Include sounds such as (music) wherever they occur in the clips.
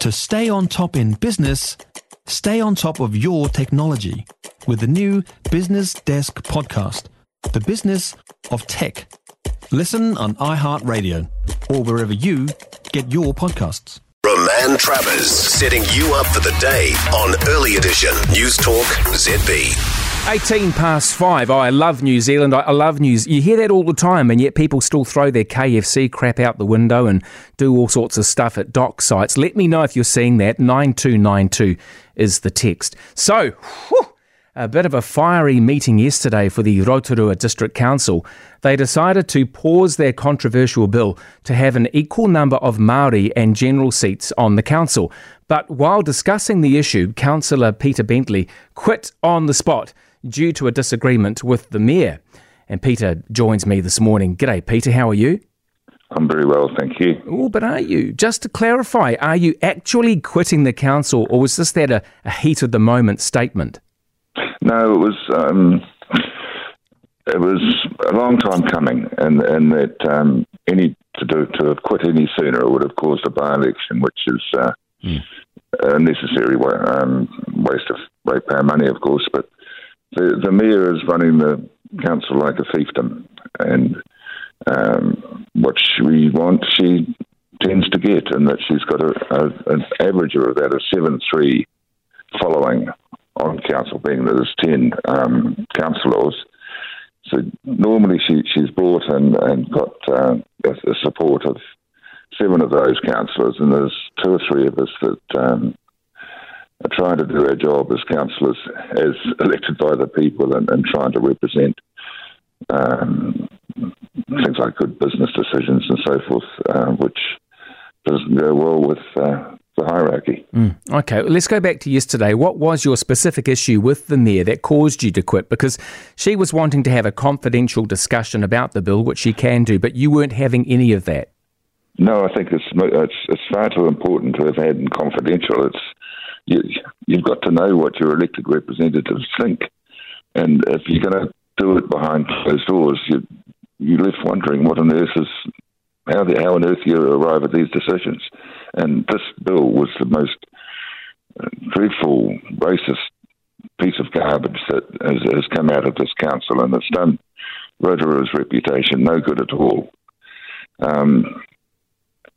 To stay on top in business, stay on top of your technology with the new Business Desk podcast, The Business of Tech. Listen on iHeartRadio or wherever you get your podcasts. Roman Travers setting you up for the day on Early Edition News Talk ZB. 18 past five. I love New Zealand. I, love news. You hear that all the time, and yet people still throw their KFC crap out the window and do all sorts of stuff at dock sites. Let me know if you're seeing that. 9292 is the text. So, whew, a bit of a fiery meeting yesterday for the Rotorua District Council. They decided to pause their controversial bill to have an equal number of Maori and general seats on the council. But while discussing the issue, Councillor Peter Bentley quit on the spot due to a disagreement with the Mayor. And Peter joins me this morning. G'day, Peter. How are you? I'm very well, thank you. Oh, but are you? Just to clarify, are you actually quitting the council, or was this that a, a heat of the moment statement? No, it was. Um, it was a long time coming, and and that um, any to do to have quit any sooner it would have caused a by-election, which is uh, mm. a necessary um, waste of ratepayer money, of course. But the, the mayor is running the council like a fiefdom, and um, what we want, she tends to get, and that she's got a, a, an average of about a seven three following on council, being that there's ten um, councillors. So normally she, she's brought in and got uh, the support of seven of those councillors, and there's two or three of us that um, trying to do our job as councillors, as elected by the people, and, and trying to represent um, things like good business decisions and so forth, uh, which doesn't go well with uh, the hierarchy. Mm. Okay, let's go back to yesterday. What was your specific issue with the mayor that caused you to quit? Because she was wanting to have a confidential discussion about the bill, which she can do, but you weren't having any of that. No, I think it's it's, it's far too important to have had in confidential. It's you, you've got to know what your elected representatives think, and if you're going to do it behind closed doors, you you left wondering what on earth is how the, how on earth you arrive at these decisions. And this bill was the most uh, dreadful, racist piece of garbage that has, has, come out of this council, and it's done Rotorua's reputation no good at all. Um,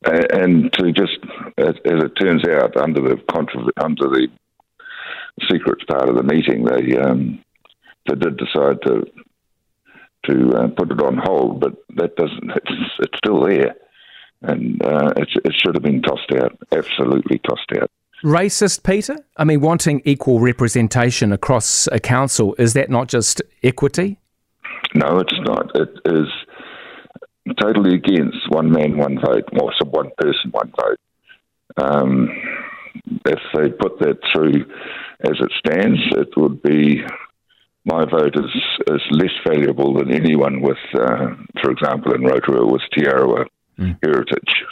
and to just, as, as, it turns out, under the contra- under the secrets part of the meeting, they um, they did decide to to uh, put it on hold, but that doesn't. (laughs) It's, it's still there, and uh, it, it should have been tossed out. Absolutely tossed out. Racist, Peter? I mean, wanting equal representation across a council is that not just equity? No, it's not. It is totally against one man, one vote, or so one person, one vote. Um, if they put that through as it stands, it would be my vote is, is less valuable than anyone with, uh, for example, in Rotorua with Te Arawa mm. heritage.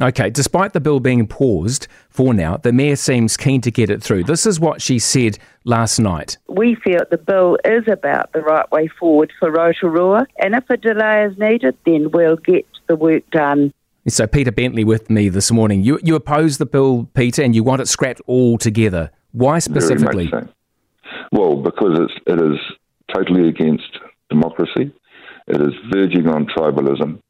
Okay, despite the bill being paused for now, the Mayor seems keen to get it through. This is what she said last night. We feel the bill is about the right way forward for Rotorua, and if a delay is needed, then we'll get the work done. So, Peter Bentley with me this morning. You, you oppose the bill, Peter, and you want it scrapped altogether. Why specifically? So. Well, because it's, it is totally against democracy. It is verging on tribalism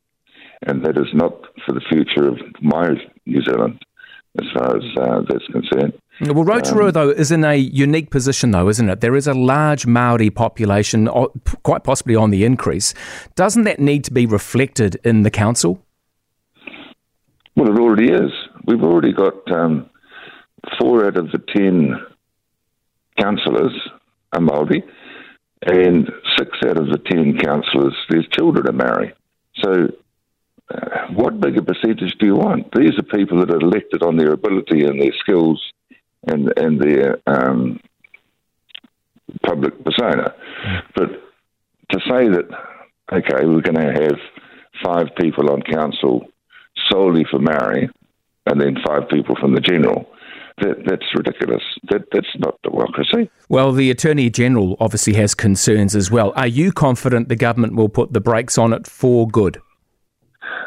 and that is not for the future of my New Zealand as far as uh, that's concerned. Well, Rotorua, um, though, is in a unique position, though, isn't it? There is a large Maori population, quite possibly on the increase. Doesn't that need to be reflected in the council? Well, it already is. We've already got um, four out of the ten councillors are Maori, and six out of the ten councillors, their children are Maori. So uh, what bigger percentage do you want? These are people that are elected on their ability and their skills and and their um, public persona. But to say that okay, we're going to have five people on council solely for Maori, and then five people from the general. That, that's ridiculous. That, that's not democracy. Well, the Attorney General obviously has concerns as well. Are you confident the government will put the brakes on it for good?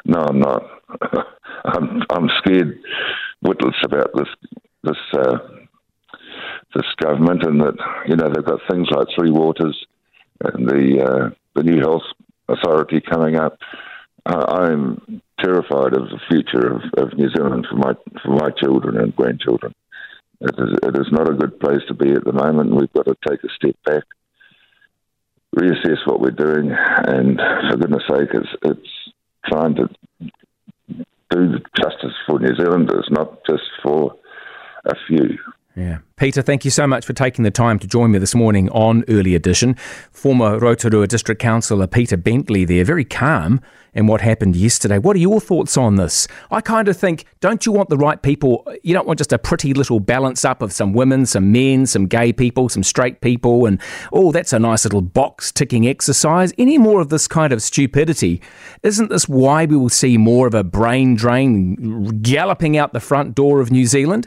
No, I'm not. (laughs) I'm, I'm scared witless about this this uh, this government, and that you know they've got things like Three Waters and the uh, the new health authority coming up. I'm terrified of the future of, of New Zealand for my for my children and grandchildren. It is, it is not a good place to be at the moment. We've got to take a step back, reassess what we're doing, and for goodness sake, it's it's trying to do justice for New Zealanders, not just for a few. Yeah. Peter, thank you so much for taking the time to join me this morning on Early Edition. Former Rotorua District Councillor Peter Bentley there, very calm in what happened yesterday. What are your thoughts on this? I kind of think, don't you want the right people? You don't want just a pretty little balance up of some women, some men, some gay people, some straight people, and oh, that's a nice little box ticking exercise. Any more of this kind of stupidity? Isn't this why we will see more of a brain drain galloping out the front door of New Zealand?